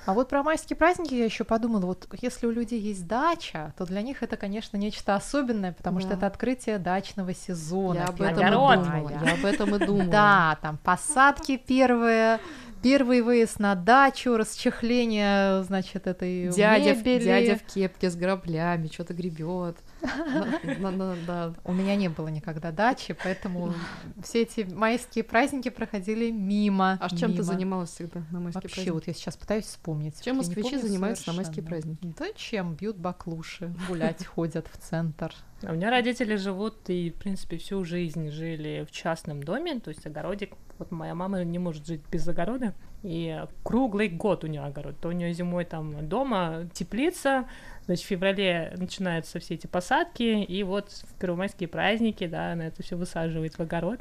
А вот про майские праздники я еще подумала, вот если у людей есть дача, то для них это, конечно, нечто особенное, потому что Да. это открытие дачного сезона. Я об 1 этом и Огород. думала. мая. Я об этом и думала. Да, там посадки первые, первый выезд на дачу, расчехление, значит, этой Дядя, мебели. дядя в кепке с граблями, что-то гребет. У меня не было никогда дачи, поэтому все эти майские праздники проходили мимо. А чем ты занималась всегда на майские праздники? Вообще, вот я сейчас пытаюсь вспомнить. Чем москвичи занимаются на майские праздники? Да чем? Бьют баклуши, гулять ходят в центр. А у меня родители живут и, в принципе, всю жизнь жили в частном доме, то есть огородик. Вот моя мама не может жить без огорода, и круглый год у нее огород. То у нее зимой там дома теплица, Значит, в феврале начинаются все эти посадки, и вот в первомайские праздники, да, она это все высаживает в огород.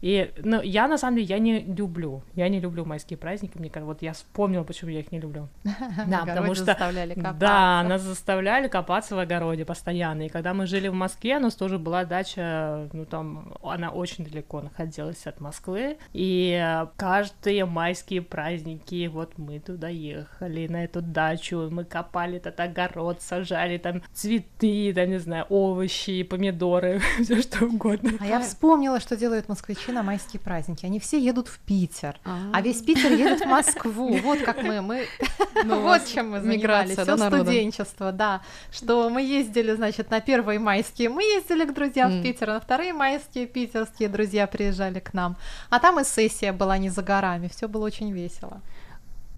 И, ну, я, на самом деле, я не люблю, я не люблю майские праздники, мне кажется, вот я вспомнила, почему я их не люблю. Да, потому что... заставляли копаться. Да, нас заставляли копаться в огороде постоянно, и когда мы жили в Москве, у нас тоже была дача, ну, там, она очень далеко находилась от Москвы, и каждые майские праздники, вот мы туда ехали, на эту дачу, мы копали этот огород, сажали там цветы, там, не знаю, овощи, помидоры, все что угодно. А я вспомнила, что делают москвичи вообще на майские праздники. Они все едут в Питер, А-а-а. а весь Питер едет в Москву. Вот как мы, мы, ну, вот чем мы занимались, все студенчество, да. Что мы ездили, значит, на первые майские мы ездили к друзьям в Питер, на вторые майские питерские друзья приезжали к нам. А там и сессия была не за горами, все было очень весело.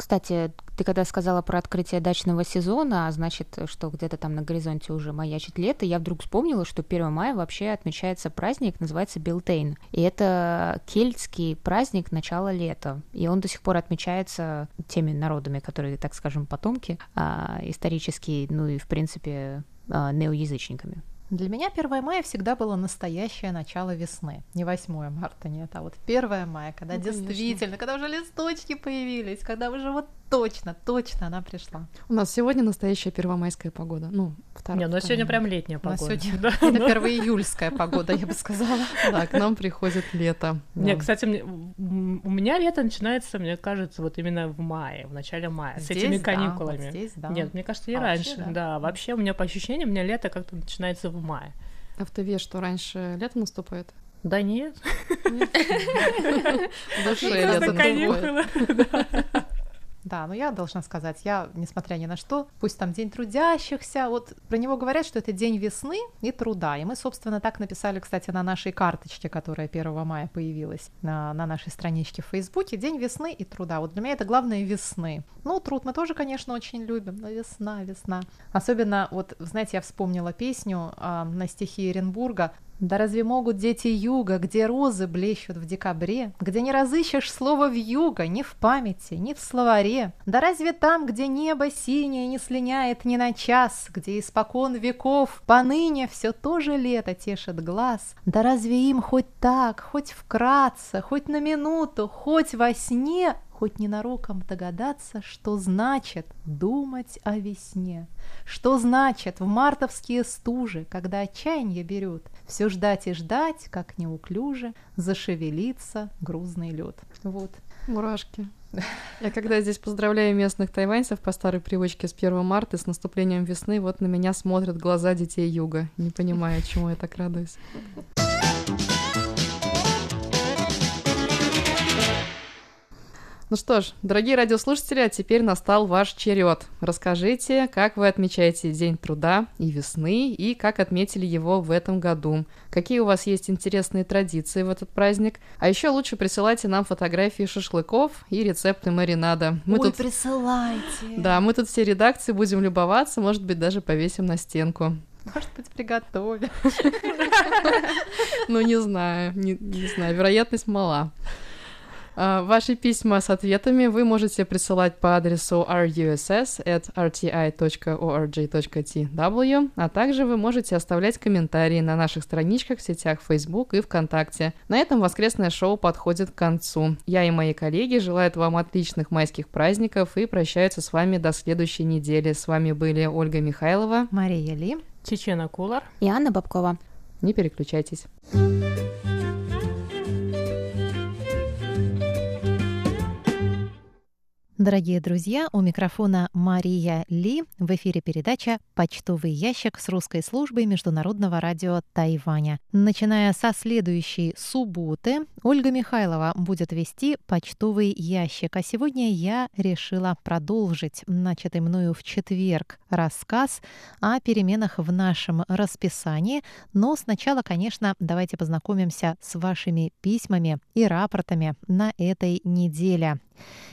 Кстати, ты когда сказала про открытие дачного сезона, а значит, что где-то там на горизонте уже маячит лето, я вдруг вспомнила, что 1 мая вообще отмечается праздник, называется Билтейн. И это кельтский праздник начала лета. И он до сих пор отмечается теми народами, которые, так скажем, потомки а, исторические, ну и, в принципе, а, неоязычниками. Для меня 1 мая всегда было настоящее начало весны. Не 8 марта, нет, а вот 1 мая, когда ну, действительно, конечно. когда уже листочки появились, когда уже вот точно, точно она пришла. У нас сегодня настоящая первомайская погода. Ну, вторая. Не, ну сегодня прям летняя погода. Сегодня... Да, это первоиюльская погода, я бы сказала. Да, к нам приходит лето. Не, кстати, у меня лето начинается, мне кажется, вот именно в мае, в начале мая, с этими каникулами. Здесь, да. Нет, мне кажется, и раньше. Да, вообще у меня по ощущениям, у меня лето как-то начинается в мае. А в ТВ что, раньше лето наступает? Да нет. В душе лето наступает. Да, но я должна сказать, я, несмотря ни на что, пусть там День трудящихся, вот про него говорят, что это День весны и труда. И мы, собственно, так написали, кстати, на нашей карточке, которая 1 мая появилась на, на нашей страничке в Фейсбуке. День весны и труда. Вот для меня это главное весны. Ну, труд мы тоже, конечно, очень любим, но весна, весна. Особенно, вот, знаете, я вспомнила песню э, на стихи Эренбурга да разве могут дети юга, где розы блещут в декабре, где не разыщешь слова в юга ни в памяти, ни в словаре? Да разве там, где небо синее не слиняет ни на час, где испокон веков поныне все тоже лето тешит глаз? Да разве им хоть так, хоть вкратце, хоть на минуту, хоть во сне хоть ненароком догадаться, что значит думать о весне, что значит в мартовские стужи, когда отчаяние берет, все ждать и ждать, как неуклюже зашевелится грузный лед. Вот. Мурашки. Я когда здесь поздравляю местных тайваньцев по старой привычке с 1 марта с наступлением весны, вот на меня смотрят глаза детей юга, не понимая, чему я так радуюсь. Ну что ж, дорогие радиослушатели, а теперь настал ваш черед. Расскажите, как вы отмечаете День труда и весны, и как отметили его в этом году. Какие у вас есть интересные традиции в этот праздник. А еще лучше присылайте нам фотографии шашлыков и рецепты маринада. Мы Ой, тут... присылайте! Да, мы тут все редакции будем любоваться, может быть, даже повесим на стенку. Может быть, приготовим. Ну, не знаю, не знаю, вероятность мала. А, ваши письма с ответами вы можете присылать по адресу russ@rti.org.tw, а также вы можете оставлять комментарии на наших страничках в сетях Facebook и ВКонтакте. На этом воскресное шоу подходит к концу. Я и мои коллеги желают вам отличных майских праздников и прощаются с вами до следующей недели. С вами были Ольга Михайлова, Мария Ли, Чечена Кулар и Анна Бабкова. Не переключайтесь. Дорогие друзья, у микрофона Мария Ли. В эфире передача «Почтовый ящик» с русской службой Международного радио Тайваня. Начиная со следующей субботы, Ольга Михайлова будет вести «Почтовый ящик». А сегодня я решила продолжить начатый мною в четверг рассказ о переменах в нашем расписании. Но сначала, конечно, давайте познакомимся с вашими письмами и рапортами на этой неделе.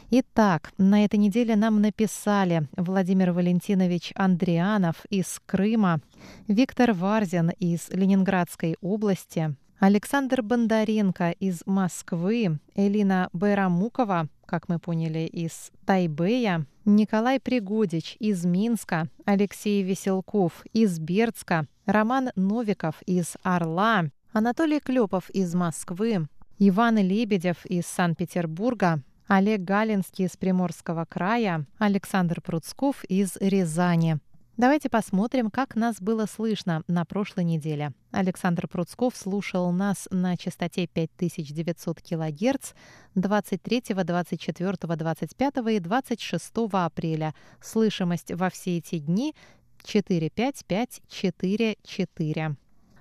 Итак, на этой неделе нам написали Владимир Валентинович Андрианов из Крыма, Виктор Варзин из Ленинградской области, Александр Бондаренко из Москвы, Элина Байрамукова, как мы поняли, из Тайбэя, Николай Пригодич из Минска, Алексей Веселков из Бердска, Роман Новиков из Орла, Анатолий Клепов из Москвы, Иван Лебедев из Санкт-Петербурга, Олег Галинский из Приморского края, Александр Пруцков из Рязани. Давайте посмотрим, как нас было слышно на прошлой неделе. Александр Пруцков слушал нас на частоте 5900 кГц 23, 24, 25 и 26 апреля. Слышимость во все эти дни 45544.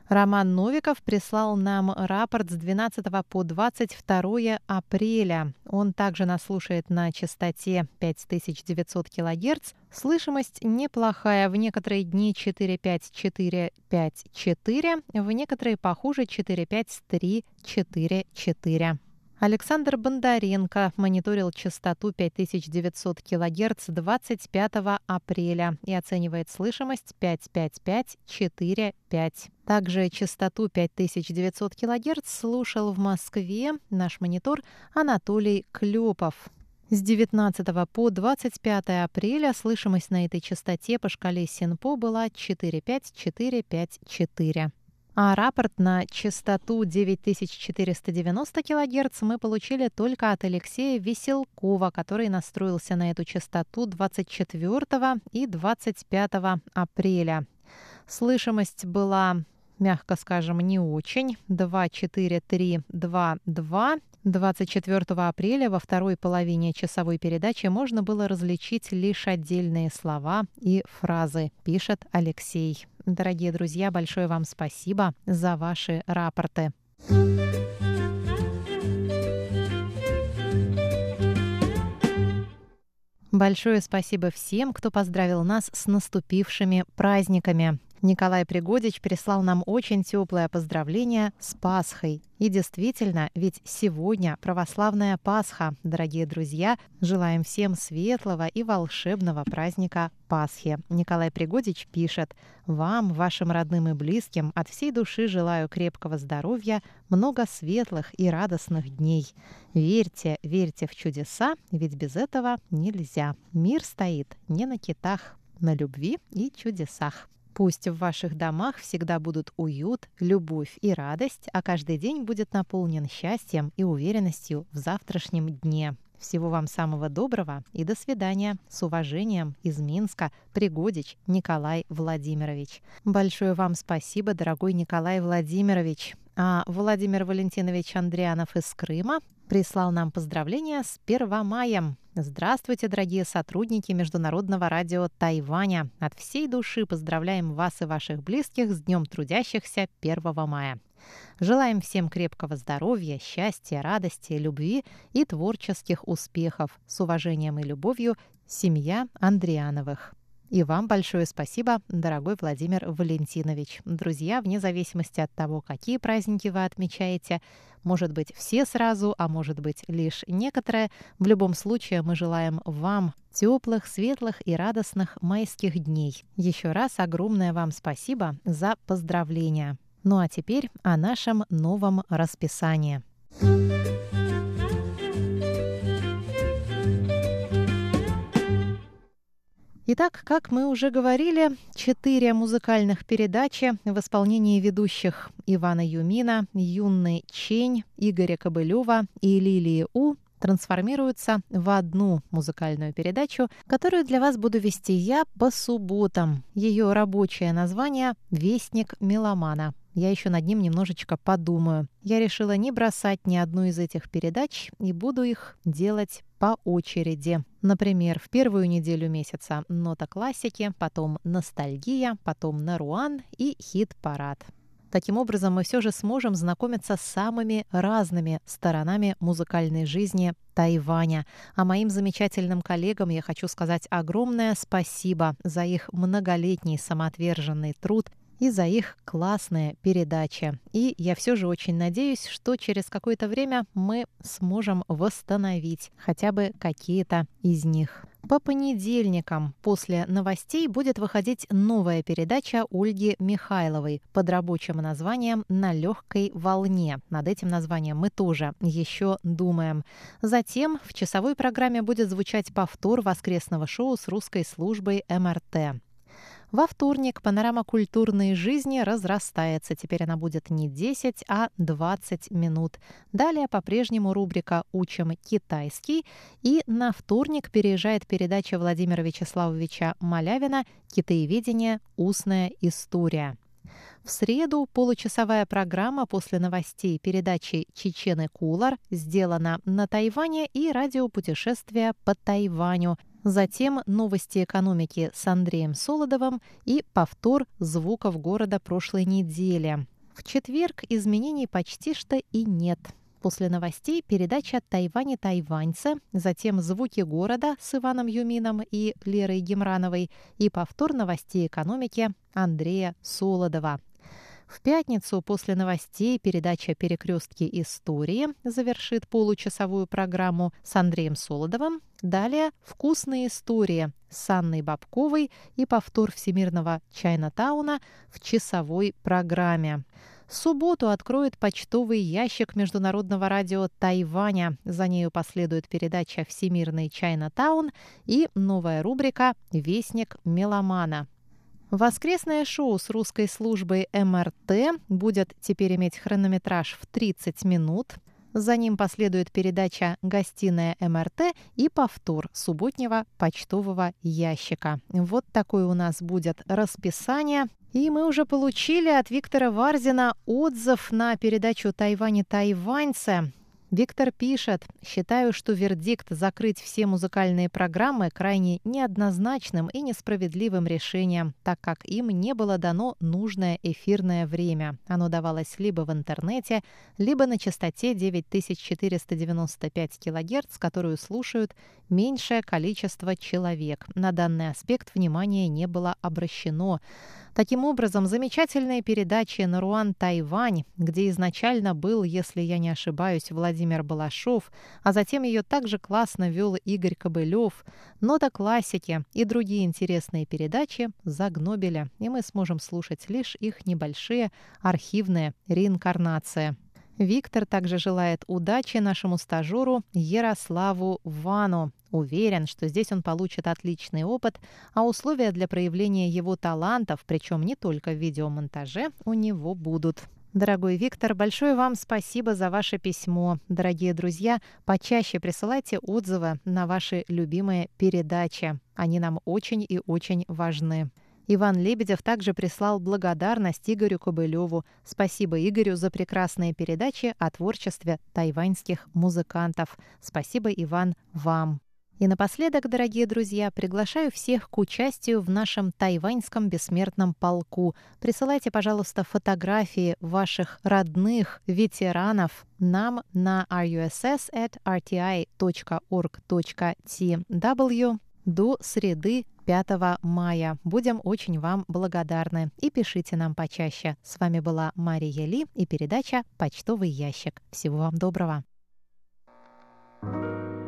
Роман Новиков прислал нам рапорт с 12 по 22 апреля. Он также нас слушает на частоте 5900 кГц. Слышимость неплохая. В некоторые дни 45454, в некоторые похуже 45344. Александр Бондаренко мониторил частоту 5900 кГц 25 апреля и оценивает слышимость 55545. Также частоту 5900 кГц слушал в Москве наш монитор Анатолий Клепов. С 19 по 25 апреля слышимость на этой частоте по шкале СИНПО была 45454. А рапорт на частоту 9490 кГц мы получили только от Алексея Веселкова, который настроился на эту частоту 24 и 25 апреля. Слышимость была мягко скажем, не очень. 2, 4, 3, 2, 2. 24 апреля во второй половине часовой передачи можно было различить лишь отдельные слова и фразы, пишет Алексей. Дорогие друзья, большое вам спасибо за ваши рапорты. Большое спасибо всем, кто поздравил нас с наступившими праздниками. Николай Пригодич прислал нам очень теплое поздравление с Пасхой. И действительно, ведь сегодня православная Пасха, дорогие друзья. Желаем всем светлого и волшебного праздника Пасхи. Николай Пригодич пишет, «Вам, вашим родным и близким, от всей души желаю крепкого здоровья, много светлых и радостных дней. Верьте, верьте в чудеса, ведь без этого нельзя. Мир стоит не на китах, на любви и чудесах». Пусть в ваших домах всегда будут уют, любовь и радость, а каждый день будет наполнен счастьем и уверенностью в завтрашнем дне. Всего вам самого доброго и до свидания. С уважением из Минска, Пригодич Николай Владимирович. Большое вам спасибо, дорогой Николай Владимирович. А Владимир Валентинович Андрианов из Крыма прислал нам поздравления с 1 мая. Здравствуйте, дорогие сотрудники Международного радио Тайваня. От всей души поздравляем вас и ваших близких с Днем трудящихся 1 мая. Желаем всем крепкого здоровья, счастья, радости, любви и творческих успехов. С уважением и любовью, семья Андриановых. И вам большое спасибо, дорогой Владимир Валентинович. Друзья, вне зависимости от того, какие праздники вы отмечаете, может быть, все сразу, а может быть, лишь некоторые, в любом случае мы желаем вам теплых, светлых и радостных майских дней. Еще раз огромное вам спасибо за поздравления. Ну а теперь о нашем новом расписании. Итак, как мы уже говорили, четыре музыкальных передачи в исполнении ведущих Ивана Юмина, Юнны Чень, Игоря Кобылева и Лилии У трансформируются в одну музыкальную передачу, которую для вас буду вести я по субботам. Ее рабочее название «Вестник меломана». Я еще над ним немножечко подумаю. Я решила не бросать ни одну из этих передач и буду их делать по очереди. Например, в первую неделю месяца нота классики, потом ностальгия, потом наруан и хит-парад. Таким образом, мы все же сможем знакомиться с самыми разными сторонами музыкальной жизни Тайваня. А моим замечательным коллегам я хочу сказать огромное спасибо за их многолетний самоотверженный труд и за их классные передачи. И я все же очень надеюсь, что через какое-то время мы сможем восстановить хотя бы какие-то из них. По понедельникам после новостей будет выходить новая передача Ольги Михайловой под рабочим названием «На легкой волне». Над этим названием мы тоже еще думаем. Затем в часовой программе будет звучать повтор воскресного шоу с русской службой МРТ. Во вторник панорама культурной жизни разрастается. Теперь она будет не 10, а 20 минут. Далее по-прежнему рубрика «Учим китайский». И на вторник переезжает передача Владимира Вячеславовича Малявина «Китаеведение. Устная история». В среду получасовая программа после новостей передачи «Чечены Кулар» сделана на Тайване и радиопутешествие по Тайваню – Затем новости экономики с Андреем Солодовым и повтор звуков города прошлой недели. В четверг изменений почти что и нет. После новостей передача «Тайвань тайваньцы», затем «Звуки города» с Иваном Юмином и Лерой Гемрановой и повтор новостей экономики Андрея Солодова. В пятницу после новостей передача «Перекрестки истории» завершит получасовую программу с Андреем Солодовым. Далее «Вкусные истории» с Анной Бабковой и повтор Всемирного Чайна-тауна в часовой программе. Субботу откроет почтовый ящик Международного радио Тайваня. За нею последует передача «Всемирный Чайна-таун» и новая рубрика «Вестник меломана». Воскресное шоу с русской службой МРТ будет теперь иметь хронометраж в 30 минут. За ним последует передача «Гостиная МРТ» и повтор субботнего почтового ящика. Вот такое у нас будет расписание. И мы уже получили от Виктора Варзина отзыв на передачу «Тайвань тайваньцы». Виктор пишет, считаю, что вердикт закрыть все музыкальные программы крайне неоднозначным и несправедливым решением, так как им не было дано нужное эфирное время. Оно давалось либо в интернете, либо на частоте 9495 кГц, которую слушают меньшее количество человек. На данный аспект внимания не было обращено. Таким образом, замечательные передачи «Наруан Тайвань», где изначально был, если я не ошибаюсь, Владимир Балашов, а затем ее также классно вел Игорь Кобылев, «Нота классики» и другие интересные передачи загнобили, и мы сможем слушать лишь их небольшие архивные реинкарнации. Виктор также желает удачи нашему стажеру Ярославу Вану. Уверен, что здесь он получит отличный опыт, а условия для проявления его талантов, причем не только в видеомонтаже, у него будут. Дорогой Виктор, большое вам спасибо за ваше письмо. Дорогие друзья, почаще присылайте отзывы на ваши любимые передачи. Они нам очень и очень важны. Иван Лебедев также прислал благодарность Игорю Кобылеву. Спасибо Игорю за прекрасные передачи о творчестве тайваньских музыкантов. Спасибо, Иван, вам. И напоследок, дорогие друзья, приглашаю всех к участию в нашем тайваньском бессмертном полку. Присылайте, пожалуйста, фотографии ваших родных ветеранов нам на russ@rti.org.tw до среды 5 мая. Будем очень вам благодарны. И пишите нам почаще. С вами была Мария Ли и передача «Почтовый ящик». Всего вам доброго. 忙乱。